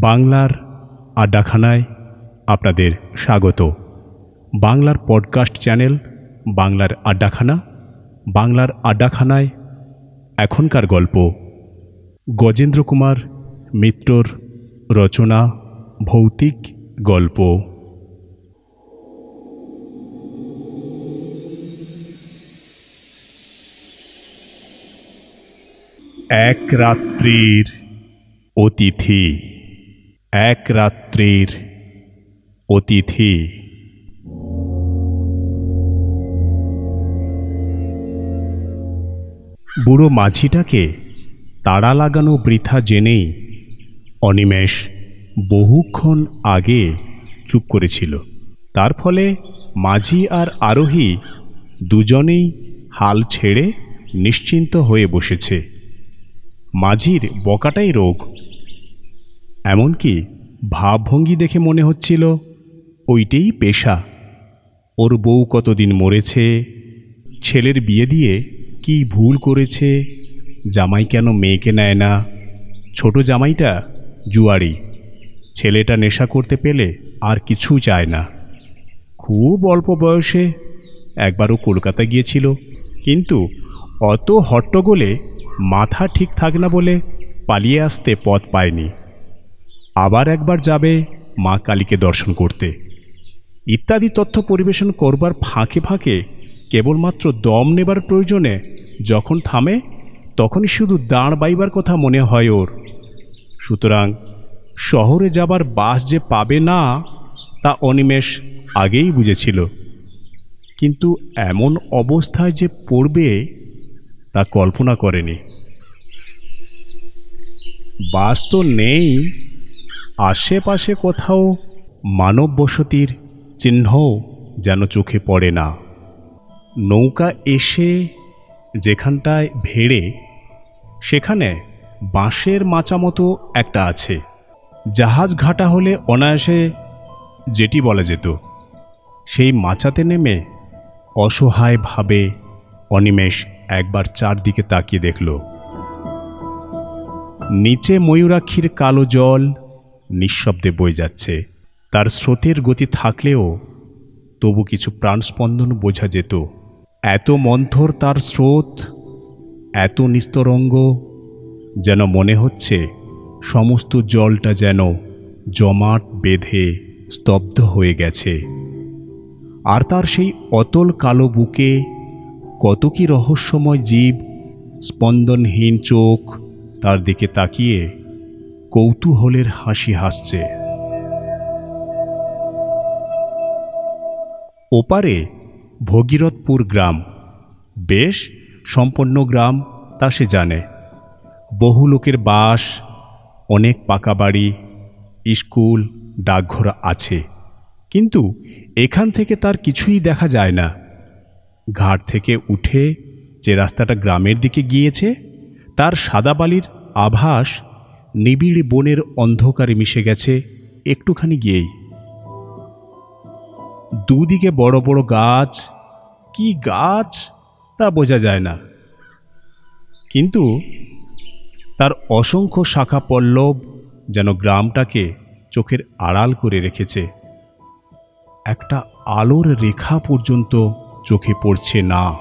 বাংলার আড্ডাখানায় আপনাদের স্বাগত। বাংলার পডকাস্ট চ্যানেল, বাংলার আড্ডাখানা, বাংলার আড্ডাখানায় এখনকার গল্প। গজেন্দ্র কুমার মিত্রর রচনা, ভৌতিক গল্প। এক রাত্রির অতিথি এক রাত্রির অতিথি। বুড়ো মাঝিটাকে তাড়া লাগানো বৃথা জেনেই অনিমেষ বহুক্ষণ আগে চুপ করেছিল। তার ফলে মাঝি আর আরোহী দুজনেই হাল ছেড়ে নিশ্চিন্ত হয়ে বসেছে। মাঝির বকাটাই রোগ। এমনকি ভাবভঙ্গি দেখে মনে হচ্ছিল, ওইটাই পেশা। ওর বউ কতদিন মরেছে, ছেলের বিয়ে দিয়ে কি ভুল করেছে, জামাই কেন মেয়েকে নেয় না? ছোট জামাইটা জুয়ারি ছেলেটা নেশা করতে পেলে আর কিছু চায় না। খুব অল্প বয়সে একবারও কলকাতা গিয়েছিল, কিন্তু অত হট্টগোলে মাথা ঠিক থাক না বলে পালিয়ে আসতে পথ পায়নি। আবার একবার যাবে মা কালীকে দর্শন করতে। ইত্যাদি তথ্য পরিবেশন করবার ফাঁকে ফাঁকে কেবলমাত্র দম নেবার প্রয়োজনে যখন থামে, তখনই শুধু দাঁড় বাইবার কথা মনে হয় ওর। সুতরাং শহরে যাবার বাস যে পাবে না, তা অনিমেষ আগেই বুঝেছিল। কিন্তু এমন অবস্থায় যে পড়বে, তা কল্পনা করেনি। বাস তো নেই আশেপাশে কোথাও মানব বসতির চিহ্নও যেন চোখে পড়ে না। নৌকা এসে যেখানটায় ভেড়ে, সেখানে বাঁশের মাচা মতো একটা আছে। জাহাজ ঘাটা হলে অনায়াসে যেটি বলা যেত, সেই মাচাতে নেমে অসহায়ভাবে অনিমেষ একবার চারদিকে তাকিয়ে দেখল। নিচে ময়ূরাক্ষীর কালো জল নিঃশব্দে বয়ে যাচ্ছে। তার স্রোতের গতি থাকলেও তবু কিছু প্রাণস্পন্দন বোঝা যেত। এত মন্থর তার স্রোত, এত নিস্তরঙ্গ, যেন মনে হচ্ছে সমস্ত জলটা যেন জমাট বেঁধে স্তব্ধ হয়ে গেছে। আর তার সেই অতল কালো বুকে কত কি রহস্যময় জীব, স্পন্দনহীন চোখ তার দিকে তাকিয়ে কৌতূহলের হাসি হাসছে। ওপারে ভগীরথপুর গ্রাম। বেশ সম্পন্ন গ্রাম, তা সে জানে। বহু লোকের বাস, অনেক পাকা বাড়ি, স্কুল, ডাকঘর আছে। কিন্তু এখান থেকে তার কিছুই দেখা যায় না। ঘাট থেকে উঠে যে রাস্তাটা গ্রামের দিকে গিয়েছে, তার সাদা বালির আভাস নিবিড় বনের অন্ধকারে মিশে গেছে, একটুখানি গিয়েই। দুদিকে বড় বড় গাছ, কি গাছ? তা বোঝা যায় না। কিন্তু তার অসংখ্য শাখা পল্লব যেন গ্রামটাকে চোখের আড়াল করে রেখেছে। একটা আলোর রেখা পর্যন্ত চোখে পড়ছে না।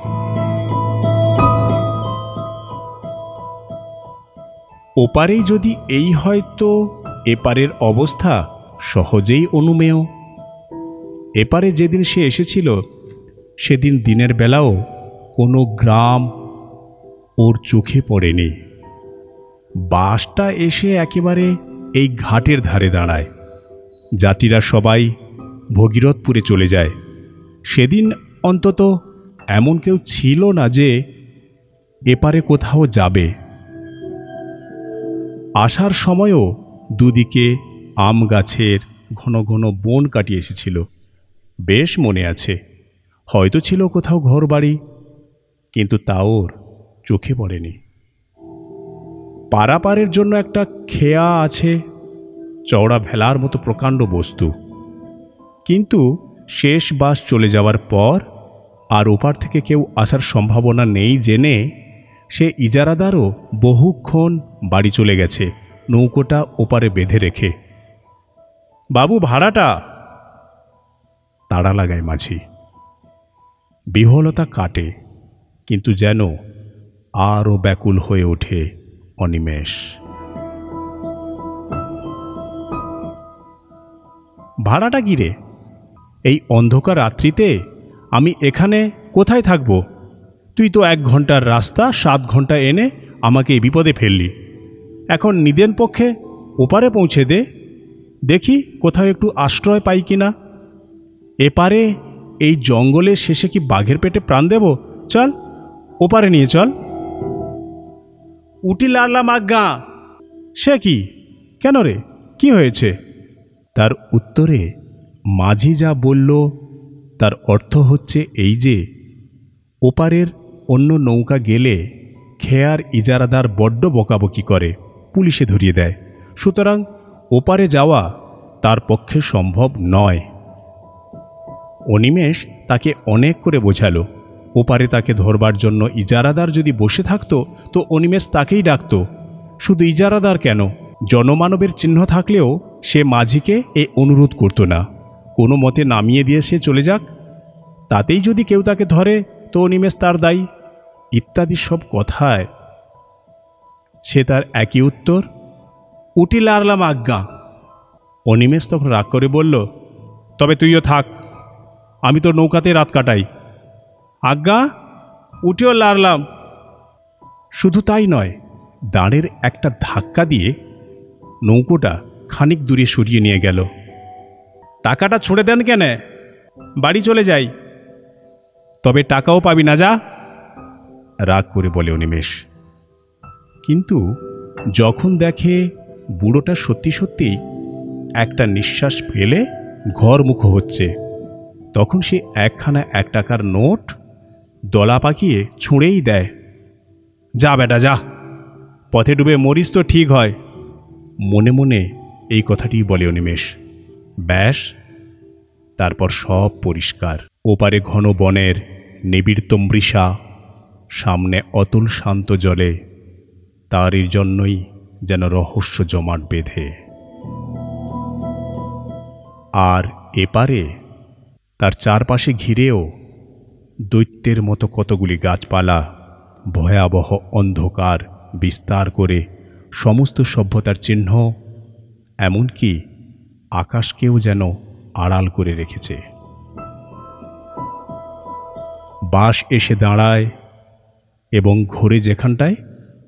ওপারেই যদি এই হয় তো এপারের অবস্থা সহজেই অনুমেয়। এপারে যেদিন সে এসেছিল, সেদিন দিনের বেলাও কোনো গ্রাম ওর চোখে পড়েনি। বাসটা এসে একেবারে এই ঘাটের ধারে দাঁড়ায়। যাত্রীরা সবাই ভগীরথপুরে চলে যায়। সেদিন অন্তত এমন কেউ ছিল না যে এপারে কোথাও যাবে। আসার সময়ও দুদিকে আম গাছের ঘন ঘন বন কাটিয়ে এসেছিল। বেশ মনে আছে, হয়তো ছিল কোথাও ঘর বাড়ি কিন্তু তা ওর চোখে পড়েনি। পারাপারের জন্য একটা খেয়া আছে, চওড়া ভেলার মতো প্রকাণ্ড বস্তু। কিন্তু শেষ বাস চলে যাওয়ার পর আর ওপার থেকে কেউ আসার সম্ভাবনা নেই জেনে সে ইজারাদারও বহুক্ষণ বাড়ি চলে গেছে, নৌকোটা ওপারে বেঁধে রেখে। বাবু, ভাড়াটা? তাড়া লাগায় মাঝি। বিহলতা কাটে, কিন্তু যেন আরও ব্যাকুল হয়ে ওঠে অনিমেষ। ভাড়াটা কি রে? এই অন্ধকার রাত্রিতে আমি এখানে কোথায় থাকব? তুই তো এক ঘণ্টার রাস্তা, সাত ঘণ্টা এনে আমাকে এই বিপদে ফেললি। এখন নিদেন পক্ষে ওপারে পৌঁছে দে। দেখি কোথাও একটু আশ্রয় পাই কি না এপারে এই জঙ্গলের শেষে কি বাঘের পেটে প্রাণ দেব? চল, ওপারে নিয়ে চল। উটি লারলাম আজ্ঞা সে কি? কেন রে? কি হয়েছে? তার উত্তরে মাঝি যা বলল, তার অর্থ হচ্ছে এই যে, ওপারের অন্য নৌকা গেলে খেয়ার ইজারাদার বড্ড বকাবকি করে, পুলিশে ধরিয়ে দেয়। সুতরাং ওপারে যাওয়া তার পক্ষে সম্ভব নয়। অনিমেষ তাকে অনেক করে বোঝালো। ওপারে তাকে ধরবার জন্য ইজারাদার যদি বসে থাকতো, তো অনিমেষ তাকেই ডাকত। শুধু ইজারাদার কেন? জনমানবের চিহ্ন থাকলেও সে মাঝিকে এ অনুরোধ করতো না। কোনো মতে নামিয়ে দিয়ে সে চলে যাক। তাতেই যদি কেউ তাকে ধরে, তো অনিমেষ তার দায়ী। ইত্যাদি সব কথায় সে তার একই উত্তর, উটি লারলাম আজ্ঞা। অনিমেষ তখন রাগ করে বলল, তবে তুইও থাক, আমি তো নৌকাতে রাত কাটাই। আজ্ঞা উঠিও লারলাম। শুধু তাই নয়, দাঁড়ের একটা ধাক্কা দিয়ে নৌকোটা খানিক দূরে সরিয়ে নিয়ে গেল। টাকাটা ছুড়ে দেন কেন? বাড়ি চলে যাই। তবে টাকাও পাবি না, যা। রাগ করে বলে অনিমেষ কিন্তু যখন দেখে বুড়োটা সত্যি সত্যি একটা নিঃশ্বাস ফেলে ঘরমুখ হচ্ছে, তখন সে একখানা এক টাকার নোট দলা পাকিয়ে ছুঁড়েই দেয়। যা বেটা, যা। পথে ডুবে মরিস তো ঠিক হয়। মনে মনে এই কথাটি বলে অনিমেষ ব্যাস, তারপর সব পরিষ্কার। ওপারে ঘন বনের নিবিড় তমৃষা সামনে অতুল শান্ত জলে, তারই জন্যই যেন রহস্য জমাট বেঁধে। আর এপারে, তার চারপাশে ঘিরেও দৈত্যের মতো কতগুলি গাছপালা, ভয়াবহ অন্ধকার বিস্তার করে সমস্ত সভ্যতার চিহ্ন, এমনকি আকাশকেও যেন আড়াল করে রেখেছে। বাস এসে দাঁড়ায় এবং ঘোরে যেখানটায়,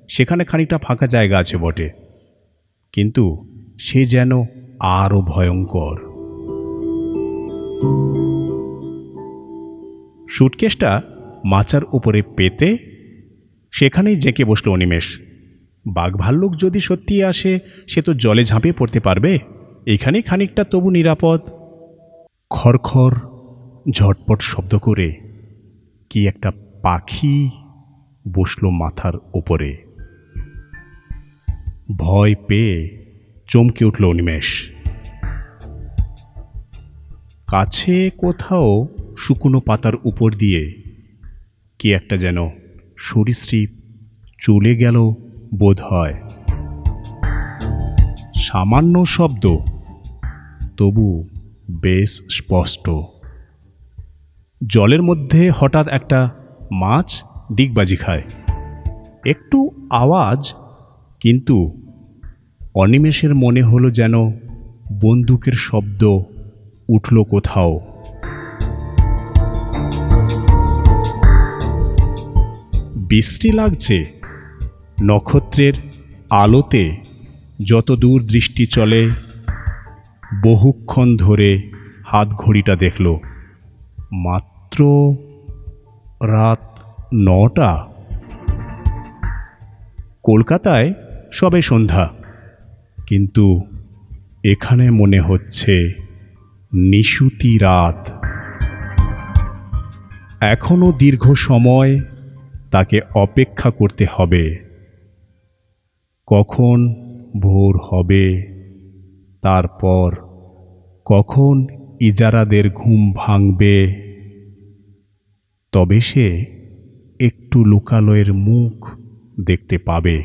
সেখানে খানিকটা ফাঁকা জায়গা আছে বটে। কিন্তু সে যেন আরও ভয়ঙ্কর। সুটকেসটা মাচার উপরে পেতে সেখানেই জেঁকে বসল অনিমেষ। বাঘ ভাল্লুক যদি সত্যি আসে, সে তো জলে ঝাঁপিয়ে পড়তে পারবে। এখানেই খানিকটা তবু নিরাপদ। খড়খড়, ঝটপট শব্দ করে, কি একটা পাখি? বসল মাথার ওপরে। ভয় পেয়ে চমকে উঠল অনিমেষ। কাছে কোথাও শুকনো পাতার উপর দিয়ে কি একটা যেন সরীসৃপ চলে গেল বোধ হয় সামান্য শব্দ, তবু বেশ স্পষ্ট। জলের মধ্যে হঠাৎ একটা মাছ ডিগবাজি খায়। একটু আওয়াজ, কিন্তু অনিমেষের মনে হলো যেন বন্দুকের শব্দ উঠল কোথাও। বৃষ্টি লাগছে। নক্ষত্রের আলোতে যত দূর দৃষ্টি চলে, বহুক্ষণ ধরে হাত ঘড়িটা দেখল। মাত্র রাত নটা। কলকাতায় সবে সন্ধ্যা। কিন্তু এখানে মনে হচ্ছে নিশুতি রাত। এখনও দীর্ঘ সময় তাকে অপেক্ষা করতে হবে। কখন ভোর হবে, তারপর কখন ইজারাদের ঘুম ভাঙবে, তবে সে একটু লোকালয়ের মুখ দেখতে পাবে।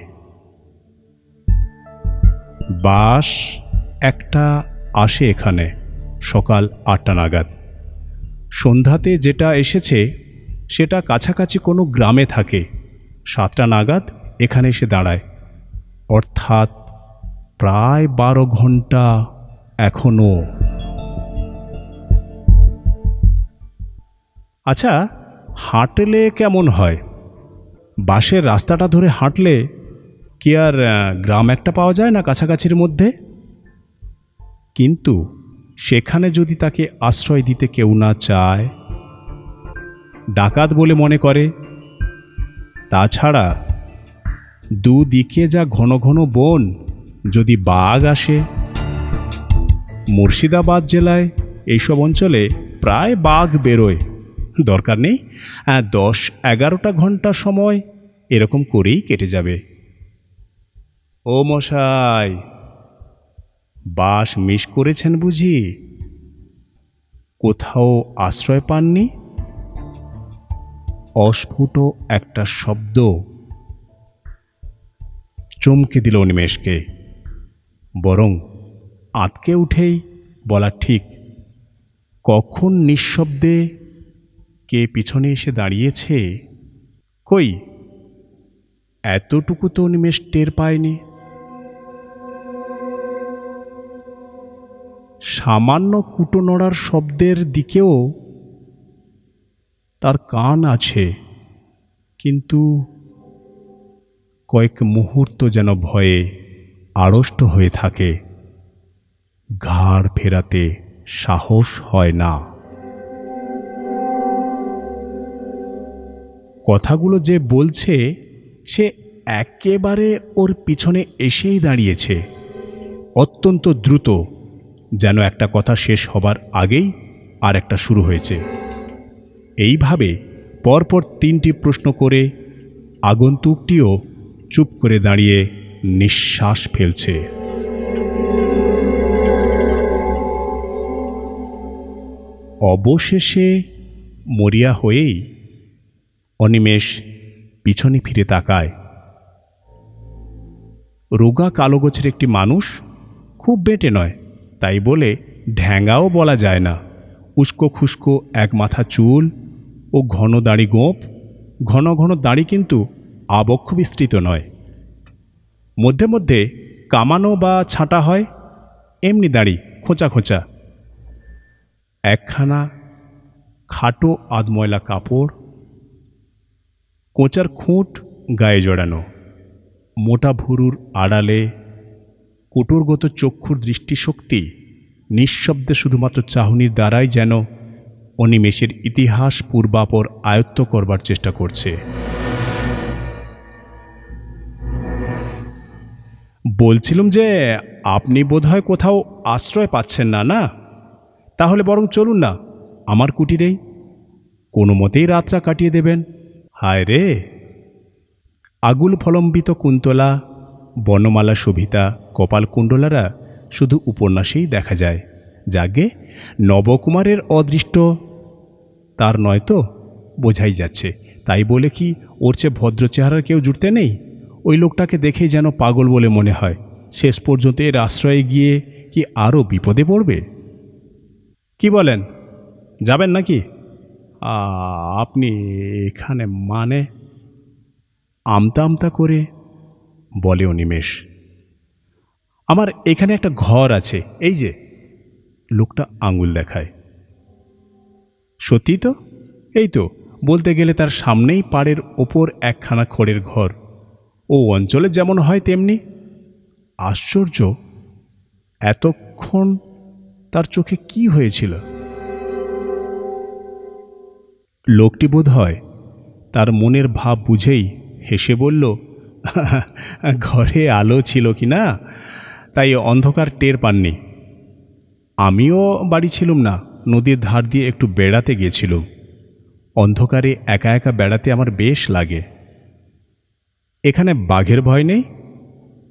বাস একটা আসে এখানে সকাল আটটা নাগাদ। সন্ধ্যাতে যেটা এসেছে, সেটা কাছাকাছি কোনো গ্রামে থাকে। সাতটা নাগাদ এখানে এসে দাঁড়ায়। অর্থাৎ প্রায় বারো ঘণ্টা এখনও আচ্ছা হাঁটলে কেমন হয়? বাসের রাস্তাটা ধরে হাঁটলে কি আর গ্রাম একটা পাওয়া যায় না কাছাকাছির মধ্যে? কিন্তু সেখানে যদি তাকে আশ্রয় দিতে কেউ না চায়, ডাকাত বলে মনে করে। তাছাড়া দুদিকে যা ঘন ঘন বন, যদি বাঘ আসে, মুর্শিদাবাদ জেলায় এইসব অঞ্চলে প্রায় বাঘ বেরোয়। দরকার নেই। দশ এগারোটা ঘণ্টা সময় এরকম করেই কেটে যাবে। ও মশাই বাস মিস করেছেন বুঝি? কোথাও আশ্রয় পাননি? অস্ফুট একটা শব্দ চমকে দিল নিমেষকে। বরং আতকে উঠেই বলা ঠিক, কখন নিঃশব্দে কে পিছনে এসে দাঁড়িয়েছে? কই? এতটুকু তো নিমেষ টের পায়নি। সামান্য কুটো নড়ার শব্দের দিকেও তার কান আছে, কিন্তু কয়েক মুহূর্ত যেন ভয়ে আড়ষ্ট হয়ে থাকে। ঘাড় ফেরাতে সাহস হয় না। কথাগুলো যে বলছে, সে একেবারে ওর পিছনে এসেই দাঁড়িয়েছে। অত্যন্ত দ্রুত যেন একটা কথা শেষ হবার আগেই আর একটা শুরু হয়েছে। এইভাবে পরপর তিনটি প্রশ্ন করে আগন্তুকটিও চুপ করে দাঁড়িয়ে নিঃশ্বাস ফেলছে। অবশেষে মরিয়া হয়েই অনিমেষ পিছনে ফিরে তাকায়। রোগা কালো গোছের একটি মানুষ খুব বেটে নয়, তাই বলে ঢ্যাঙ্গাও বলা যায় না। উস্কো খুস্কো এক মাথা চুল ও ঘন দাড়ি গোঁপ ঘন ঘন দাড়ি কিন্তু আবক্ষ বিস্তৃত নয়। মধ্যে মধ্যে কামানো বা ছাঁটা হয়, এমনি দাড়ি খোঁচা খোঁচা। একখানা খাটো আধময়লা কাপড় কোঁচার খুঁট গায়ে জড়ানো। মোটা ভুরুর আড়ালে কোটরগত চক্ষুর দৃষ্টিশক্তি নিঃশব্দে শুধুমাত্র চাহনির দ্বারাই যেন অনিমেষের ইতিহাস পূর্বাপর আয়ত্ত করবার চেষ্টা করছে। বলছিলাম যে, আপনি বোধহয় কোথাও আশ্রয় পাচ্ছেন না না? তাহলে বরং চলুন না, আমার কুটিরেই। কোনো মতেই রাতটা কাটিয়ে দেবেন। হায় রে। আগুল ফলম্বিত কুন্তলা, বনমালা শোভিতা কপালকুণ্ডলারা শুধু উপন্যাসেই দেখা যায়। যাগে নবকুমারের অদৃষ্ট। তার নয় তো, বোঝাই যাচ্ছে। তাই বলে কি ওর চেয়ে ভদ্র চেহারার কেউ জুটতে নেই? ওই লোকটাকে দেখেই যেন পাগল বলে মনে হয়। শেষ পর্যন্ত এর আশ্রয়ে গিয়ে কি আরও বিপদে পড়বে? কি বলেন? যাবেন নাকি? আপনি এখানে মানে আমতা আমতা করে? বলে অনিমেষ আমার এখানে একটা ঘর আছে, এই যে। লোকটা আঙুল দেখায়। সত্যি তো? এই তো, বলতে গেলে তার সামনেই পাড়ের ওপর একখানা খড়ের ঘর। ও অঞ্চলে যেমন হয় তেমনি। আশ্চর্য, এতক্ষণ তার চোখে কি হয়েছিল? লোকটি বোধ হয় তার মনের ভাব বুঝেই হেসে বলল, ঘরে আলো ছিল কি না? তাই অন্ধকার টের পাননি। আমিও বাড়ি ছিলুম না, নদীর ধার দিয়ে একটু বেড়াতে গিয়েছিলুম। অন্ধকারে একা একা বেড়াতে আমার বেশ লাগে। এখানে বাঘের ভয় নেই?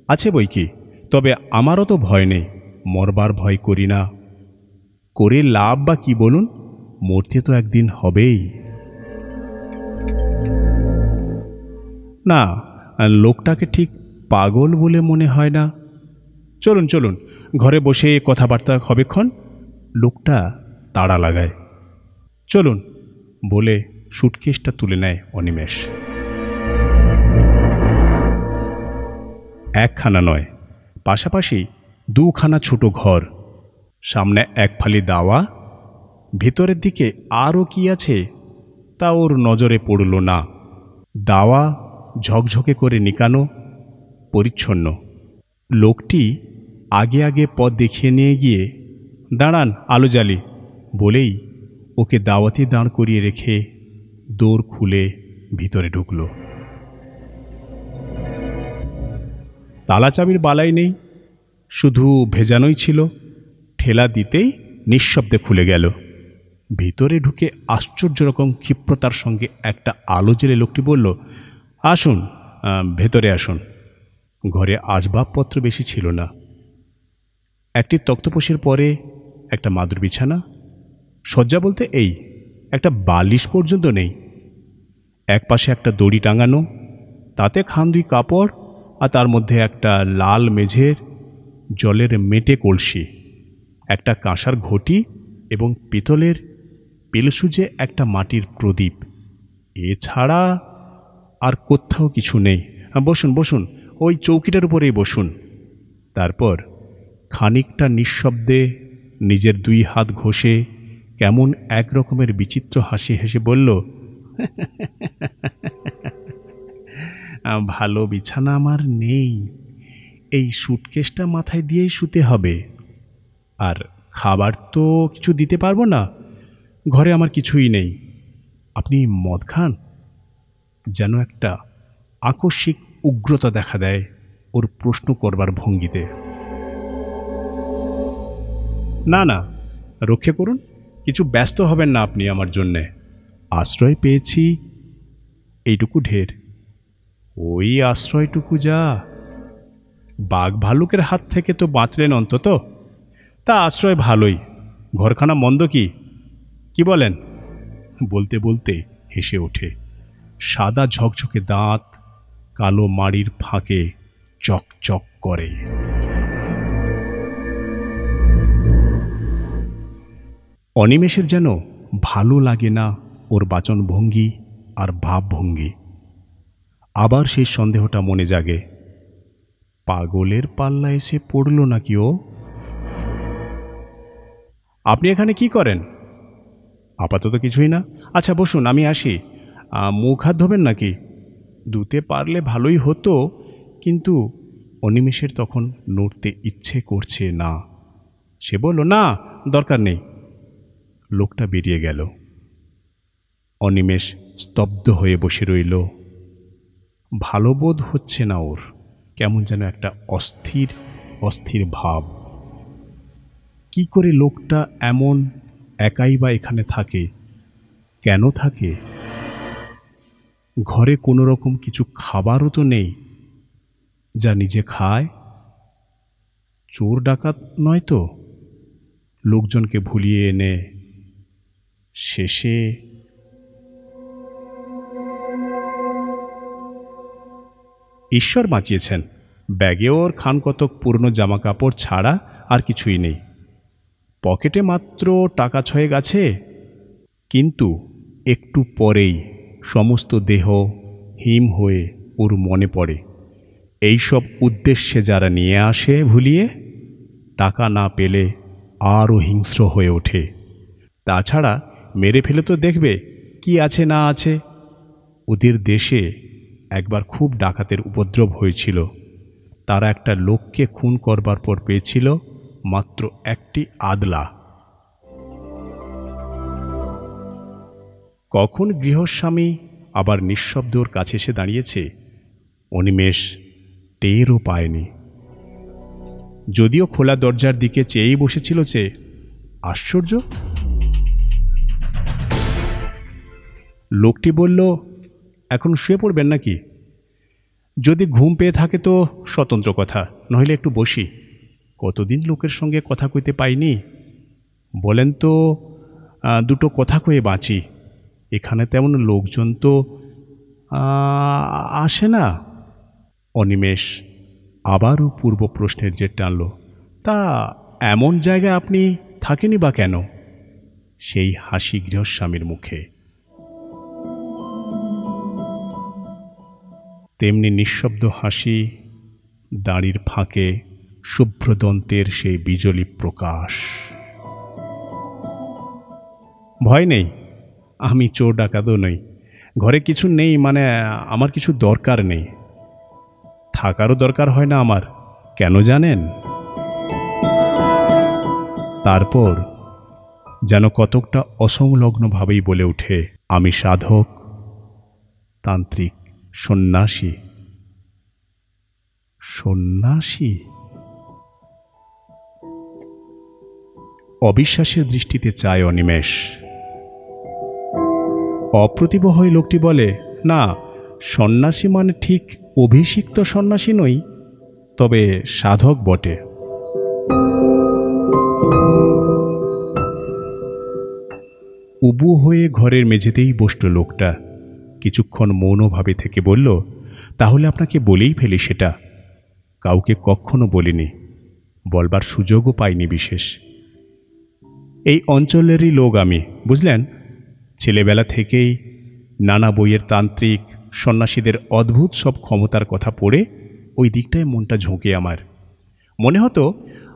আছে বই কি? তবে আমারও তো ভয় নেই, মরবার ভয় করি না। করে লাভ বা কি বলুন? মরতে তো একদিন হবেই। না, লোকটাকে ঠিক পাগল বলে মনে হয় না। চলুন চলুন, ঘরে বসে কথাবার্তা হবেক্ষণ। লোকটা তাড়া লাগায়। চলুন, বলে সুটকেসটা তুলে নেয় অনিমেষ। একখানা নয়, পাশাপাশি দুখানা ছোট ঘর। সামনে এক ফালি দাওয়া, ভেতরের দিকে আরও কি আছে তা ওর নজরে পড়ল না। দাওয়া ঝকঝকে করে নিকানো, পরিচ্ছন্ন। লোকটি আগে আগে পথ দেখিয়ে নিয়ে গিয়ে, দাঁড়ান আলো জ্বালি বলেই ওকে দাওয়াতে দাঁড় করিয়ে রেখে দৌড় খুলে ভিতরে ঢুকল। তালা চাবির বালাই নেই, শুধু ভেজানোই ছিল, ঠেলা দিতেই নিঃশব্দে খুলে গেল। ভিতরে ঢুকে আশ্চর্য রকম ক্ষিপ্রতার সঙ্গে একটা আলো জেলে লোকটি বলল আসুন ভেতরে আসুন। ঘরে আসবাবপত্র বেশি ছিল না। একটি তক্তপোষের পরে একটা মাদুর বিছানা, শয্যা বলতে এই, একটা বালিশ পর্যন্ত নেই। একপাশে একটা দড়ি টাঙানো, তাতে খান দুই কাপড় আর তার মধ্যে একটা লাল মেঝের জলের মেটে কলসি, একটা কাঁসার ঘটি এবং পিতলের পেলসুজে একটা মাটির প্রদীপ। এছাড়া আর কোথাও কিছু নেই। বসুন বসুন, ওই চৌকিটার উপরেই বসুন। তারপর খানিকটা নিঃশব্দে নিজের দুই হাত ঘষে কেমন এক রকমের বিচিত্র হাসি হেসে বলল ভালো বিছানা আমার নেই। এই সুটকেসটা মাথায় দিয়েই শুতে হবে। আর খাবার তো কিছু দিতে পারব না। ঘরে আমার কিছুই নেই। আপনি মদ খান? যেন একটা আকস্মিক উগ্রতা দেখা দেয় ওর প্রশ্ন করবার ভঙ্গিতে। না না, রক্ষে করুন, কিছু ব্যস্ত হবেন না আপনি আমার জন্যে। আশ্রয় পেয়েছি, এইটুকু ঢের। ওই আশ্রয়টুকু যা। বাঘ ভালুকের হাত থেকে তো বাঁচলেন অন্তত। তা আশ্রয় ভালোই। ঘরখানা মন্দ কি? কি বলেন? বলতে বলতে হেসে ওঠে। সাদা ঝকঝকে দাঁত, কালো মাড়ির ফাঁকে চকচক করে। অনিমেষের যেন ভালো লাগে না ওর বাচনভঙ্গি আর ভাবভঙ্গি। আবার সেই সন্দেহটা মনে জাগে। পাগলের পাল্লা এসে পড়ল নাকি ও? আপনি এখানে কি করেন? আপাতত কিছুই না। আচ্ছা বসুন, আমি আসি। মুখ হাত ধোবেন নাকি? ধুতে পারলে ভালোই হতো, কিন্তু অনিমেষের তখন নড়তে ইচ্ছে করছে না। সে বলল, না, দরকার নেই। লোকটা বেরিয়ে গেল। অনিমেষ স্তব্ধ হয়ে বসে রইল। ভালো বোধ হচ্ছে না ওর, কেমন যেন একটা অস্থির অস্থির ভাব। কি করে লোকটা এমন একাই বা এখানে থাকে? কেন থাকে? ঘরে কোনো রকম কিছু খাবারও তো নেই। যা নিজে খায়? চোর ডাকাত নয় তো? লোকজনকে ভুলিয়ে এনে শেষে ঈশ্বর বাঁচিয়েছেন। ব্যাগে ওর খান কতক পুরনো জামা কাপড় ছাড়া আর কিছুই নেই। পকেটে মাত্র টাকা ছয়েক আছে। কিন্তু একটু পরেই সমস্ত দেহ হিম হয়ে ওর মনে পড়ে। এইসব উদ্দেশ্যে যারা নিয়ে আসে ভুলিয়ে, টাকা না পেলে আরও হিংস্র হয়ে ওঠে। তাছাড়া মেরে ফেলে তো দেখবে, কি আছে না আছে। ওদের দেশে একবার খুব ডাকাতের উপদ্রব হয়েছিল। তারা একটা লোককে খুন করবার পর পেয়েছিল মাত্র একটি আদলা। কখন গৃহস্বামী আবার নিঃশব্দ ওর কাছে এসে দাঁড়িয়েছে? অনিমেষ টেরও পায়নি। যদিও খোলা দরজার দিকে চেয়েই বসেছিল যে, আশ্চর্য! লোকটি বলল, এখন শুয়ে পড়বেন নাকি? যদি ঘুম পেয়ে থাকে তো স্বতন্ত্র কথা, নইলে একটু বসি। কতদিন লোকের সঙ্গে কথা কইতে পাইনি? বলেন তো দুটো কথা কয়ে বাঁচি। এখানে তেমন লোকজন তো আসে না। অনিমেষ আবারও পূর্ব প্রশ্নের যে টানল, তা এমন জায়গায় আপনি থাকেনি বা কেন? সেই হাসি গৃহস্বামীর মুখে। তেমনি নিঃশব্দ হাসি, দাড়ির ফাঁকে শুভ্রদন্তের সেই বিজলি প্রকাশ। ভয় নেই। আমি চোর ডাকাতও নই। ঘরে কিছু নেই মানে আমার কিছু দরকার নেই। থাকারও দরকার হয় না আমার, কেন জানেন? তারপর যেন কতকটা অসংলগ্নভাবেই বলে ওঠে, আমি সাধক, তান্ত্রিক, সন্ন্যাসী। সন্ন্যাসী? অবিশ্বাসের দৃষ্টিতে চায় অনিমেষ। অপ্রতিভ হয়ে লোকটি বলে, না, সন্ন্যাসী মানে ঠিক অভিষিক্ত সন্ন্যাসী নই, তবে সাধক বটে। উবু হয়ে ঘরের মেঝেতেই বসল লোকটা। কিছুক্ষণ মৌনভাবে থেকে বলল, তাহলে আপনাকে বলেই ফেলি সেটা। কাউকে কখনো বলিনি, বলবার সুযোগও পাইনি বিশেষ। এই অঞ্চলেরই লোক আমি, বুঝলেন? ছেলেবেলা থেকেই নানা বইয়ের তান্ত্রিক সন্ন্যাসীদের অদ্ভুত সব ক্ষমতার কথা পড়ে ওই দিকটায় মনটা ঝোঁকে আমার। মনে হতো,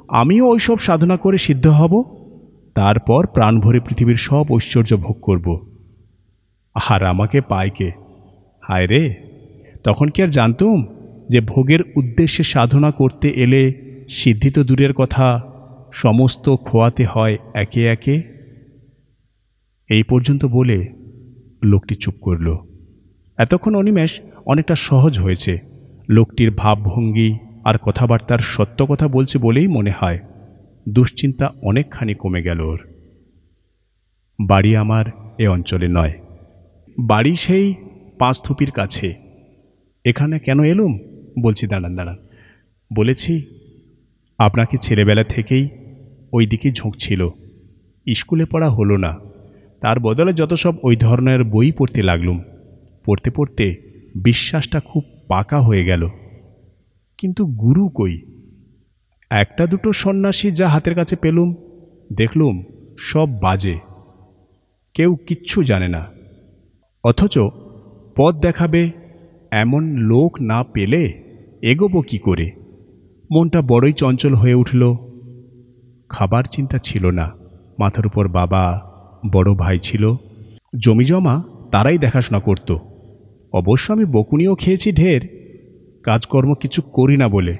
আমিও ওই সব সাধনা করে সিদ্ধ হব, তারপর প্রাণ ভরে পৃথিবীর সব ঐশ্বর্য ভোগ করব। আর আমাকে পায় কে? হায় রে! তখন কি আর জানতুম যে ভোগের উদ্দেশ্যে সাধনা করতে এলে সিদ্ধি তো দূরের কথা, সমস্ত খোয়াতে হয় একে একে? এই পর্যন্ত বলে লোকটি চুপ করল। এতক্ষণ অনিমেষ অনেকটা সহজ হয়েছে। লোকটির ভাবভঙ্গি আর কথাবার্তার সত্য কথা বলছে বলেই মনে হয়। দুশ্চিন্তা অনেকখানি কমে গেল ওর। বাড়ি আমার এ অঞ্চলে নয়। বাড়ি সেই পাঁচথুপির কাছে। এখানে কেন এলুম? বলছি, দাঁড়ান দাঁড়ান। বলেছি, আপনাকে ছেলেবেলা থেকেই ওই দিকে ঝোঁক ছিল। স্কুলে পড়া হলো না। তার বদলে যত সব ওই ধরনের বই পড়তে লাগলুম। পড়তে পড়তে বিশ্বাসটা খুব পাকা হয়ে গেল। কিন্তু গুরু কই? একটা দুটো সন্ন্যাসী যা হাতের কাছে পেলুম, দেখলুম সব বাজে। কেউ কিচ্ছু জানে না। অথচ পথ দেখাবে এমন লোক না পেলে এগোবো কি করে? মনটা বড়ই চঞ্চল হয়ে উঠল। খাবার চিন্তা ছিল না। মাথার উপর বাবা বড় ভাই ছিল। জমি জমা তারাই দেখাশোনা করত। অবশ্য আমি বকুনিও খেয়েছি ঢের। কাজকর্ম কিছু করি না বলে,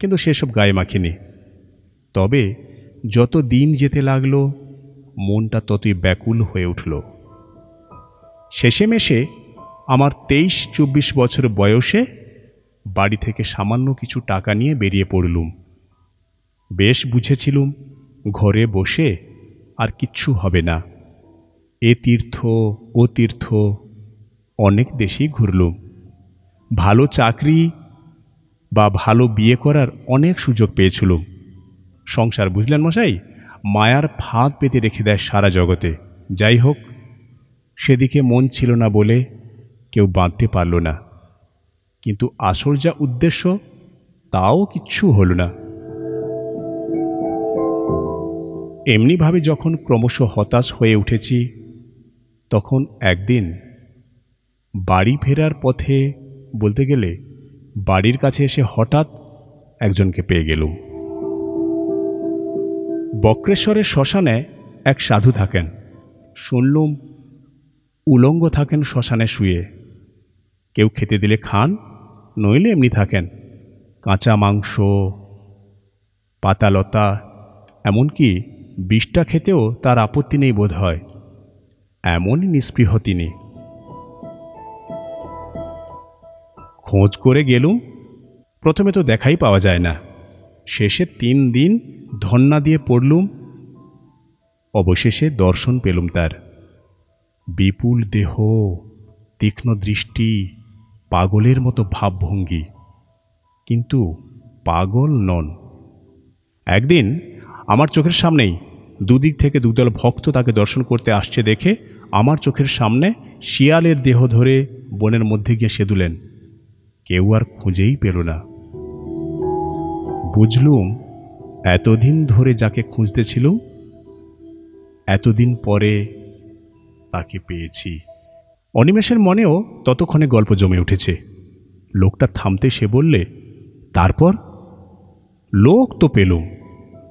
কিন্তু সেসব গায়ে মাখিনি। তবে যত দিন যেতে লাগল, মনটা ততই ব্যাকুল হয়ে উঠল। শেষেমেশে আমার তেইশ চব্বিশ বছর বয়সে বাড়ি থেকে সামান্য কিছু টাকা নিয়ে বেরিয়ে পড়লুম। বেশ বুঝেছিলুম, ঘরে বসে আর কিচ্ছু হবে না। এ তীর্থ, ও তীর্থ, অনেক দেশেই ঘুরলুম। ভালো চাকরি বা ভালো বিয়ে করার অনেক সুযোগ পেয়েছিলুম। সংসার বুঝলেন মশাই? মায়ার ফাঁদ পেতে রেখে দেয় সারা জগতে। যাই হোক, সেদিকে মন ছিল না বলে কেউ বাঁধতে পারল না। কিন্তু আসল যা উদ্দেশ্য, তাও কিচ্ছু হলো না। এমনিভাবে যখন ক্রমশ হতাশ হয়ে উঠেছি তখন একদিন বাড়ি ফেরার পথে বলতে গেলে বাড়ির কাছে এসে হঠাৎ একজনকে পেয়ে গেলুম। বক্রেশ্বরের শ্মশানে এক সাধু থাকেন। শুনলুম উলঙ্গ থাকেন শ্মশানে শুয়ে। কেউ খেতে দিলে খান, নইলে এমনি থাকেন। কাঁচা মাংস, পাতালতা, এমনকি বিষটা খেতেও তার আপত্তি নেই বোধ হয় এমনই নিস্পৃহ তিনি। খোঁজ করে গেলুম, প্রথমে তো দেখাই পাওয়া যায় না। শেষে তিন দিন ধন্না দিয়ে পড়লুম, অবশেষে দর্শন পেলুম তার। বিপুল দেহ, তীক্ষ্ণ দৃষ্টি, পাগলের মতো ভাবভঙ্গি। কিন্তু পাগল নন। একদিন আমার চোখের সামনেই দুদিক থেকে দুদল ভক্ত তাকে দর্শন করতে আসছে দেখে আমার চোখের সামনে শিয়ালের দেহ ধরে বনের মধ্যে গিয়ে সেদুলেন। কেউ আর খুঁজেই পেল না। বুঝলুম, এতদিন ধরে যাকে খুঁজতেছিলুম, এতদিন পরে তাকে পেয়েছি। অনিমেষের মনেও ততক্ষণে গল্প জমে উঠেছে। লোকটা থামতে সে বললে, তারপর? লোক তো পেলুম।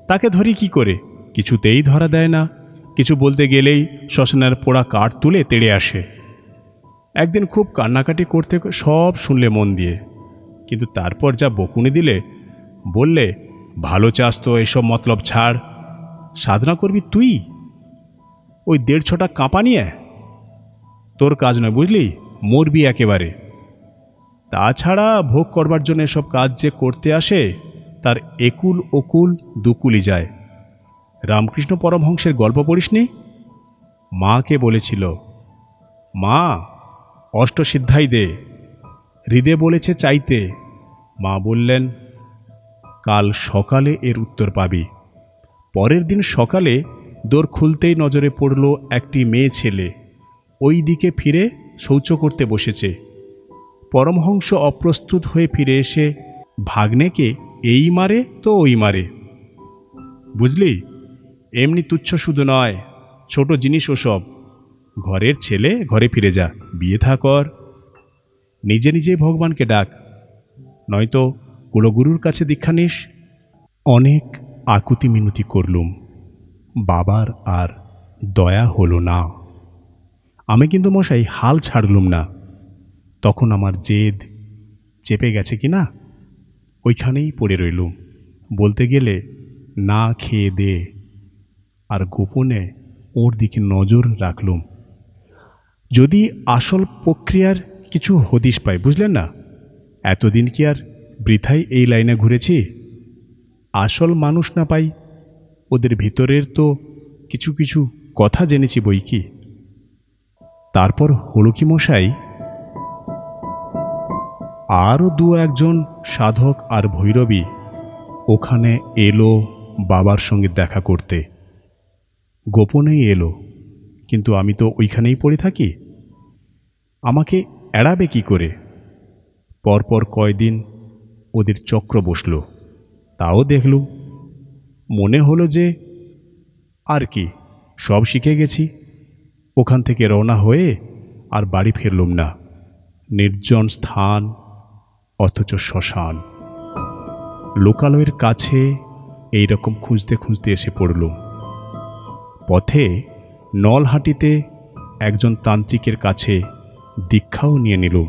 তাকে ধরি কি করে? কিছুতেই ধরা দেয় না। কিছু বলতে গেলেই শ্মশানের পোড়া কাঠ তুলে তেড়ে আসে। একদিন খুব কান্নাকাটি করতে সব শুনলে মন দিয়ে। কিন্তু তারপর যা বকুনি দিলে, বললে, ভালো চাস তো, এসব মতলব ছাড়। সাধনা করবি তুই? ওই দেড় ছটা কাঁপা নিয়ে? তোর কাজ নয়, বুঝলি? মরবি একেবারে। তাছাড়া ভোগ করবার জন্য এসব কাজ যে করতে আসে, তার একুল ওকুল দুকুলি যায়। রামকৃষ্ণ পরমহংসের গল্প পড়িসনি? মাকে বলেছিল, মা, অষ্টসিদ্ধাই দে। হৃদে বলেছে চাইতে। মা বললেন, কাল সকালে এর উত্তর পাবি। পরের দিন সকালে দোর খুলতেই নজরে পড়ল একটি মেয়ে ছেলে। ওই দিকে ফিরে শৌচ করতে বসেছে। পরমহংস অপ্রস্তুত হয়ে ফিরে এসে, ভাগ্নেকে এই মারে তো ওই মারে। বুঝলি? এমনি তুচ্ছ শুধু নয়, ছোট জিনিস ওসব ঘরের ছেলে ঘরে ফিরে যা, বিয়ে থা কর। নিজে নিজেই ভগবানকে ডাক। নয়তো কুলগুরুর কাছে দীক্ষা নিস। অনেক আকুতি মিনতি করলুম। বাবার আর দয়া হলো না। আমি কিন্তু মশাই হাল ছাড়লুম না। তখন আমার জেদ চেপে গেছে কি না? ওইখানেই পড়ে রইলুম। বলতে গেলে না খেয়ে দে। আর গোপনে ওর দিকে নজর রাখলুম। যদি আসল প্রক্রিয়ার কিছু হদিশ পাই, বুঝলেন না? এতদিন কি আর বৃথাই এই লাইনে ঘুরেছি? আসল মানুষ না পাই, ওদের ভিতরের তো কিছু কিছু কথা জেনেছি বই কি? তারপর হলো কি মশাই? আরও দু একজন সাধক আর ভৈরবী ওখানে এলো বাবার সঙ্গে দেখা করতে। গোপনেই এলো, কিন্তু আমি তো ওইখানেই পড়ে থাকি। আমাকে এড়াবে কি করে? পরপর কয়দিন ওদের চক্র বসল, তাও দেখলুম। মনে হলো যে, আর কি, সব শিখে গেছি। ওখান থেকে রওনা হয়ে আর বাড়ি ফিরলুম না। নির্জন স্থান, অথচ শ্মশান। লোকালয়ের কাছে এই রকম খুঁজতে খুঁজতে এসে পড়লুম। পথে নলহাটিতে একজন তান্ত্রিকের কাছে দীক্ষাও নিয়ে নিলুম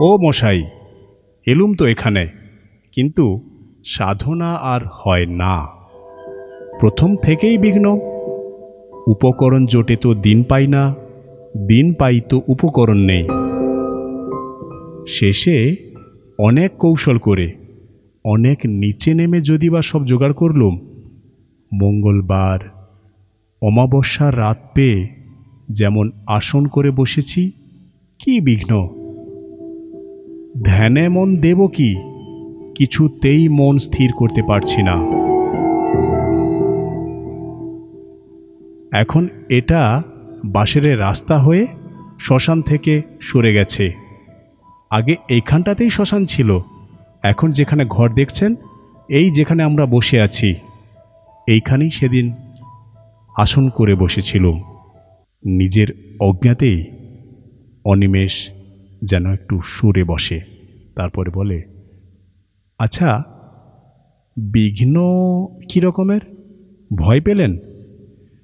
ও মশাই, এলুম তো এখানে, কিন্তু সাধনা আর হয় না। প্রথম থেকেই বিঘ্ন। উপকরণ জোটে তো দিন পাই না, দিন পাই তো উপকরণ নেই। শেষে অনেক কৌশল করে অনেক নিচে নেমে যদি বা সব জোগাড় করলুম, মঙ্গলবার, অমাবস্যার রাত পেয়ে যেমন আসন করে বসেছি, কি বিঘ্ন? ধ্যানে মন দেব কি? কিছুতেই মন স্থির করতে পারছি না। এখন এটা বাসের রাস্তা হয়ে শ্মশান থেকে সরে গেছে। আগে এইখানটাতেই শ্মশান ছিল। এখন যেখানে ঘর দেখছেন, এই যেখানে আমরা বসে আছি, এইখানেই সেদিন আসন করে বসেছিলুম। নিজের অজ্ঞাতেই অনিমেষ যেন একটু সুরে বসে, তারপরে বলে আচ্ছা বিঘ্ন কী রকমের? ভয় পেলেন?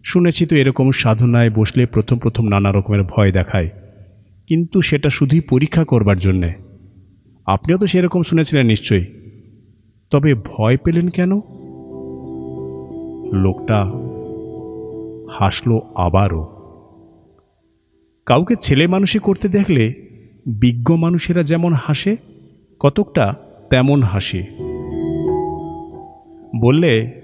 শুনেছি তো এরকম সাধনায় বসলে প্রথম প্রথম নানা রকমের ভয় দেখায়, কিন্তু সেটা শুধুই পরীক্ষা করবার জন্যে। আপনিও তো সেরকম শুনেছিলেন নিশ্চয়ই। তবে ভয় পেলেন কেন? লোকটা হাসলো আবারও। কাউকে ছেলে মানুষই করতে দেখলে বিজ্ঞ মানুষেরা যেমন হাসে, কতকটা তেমন হাসে। বললে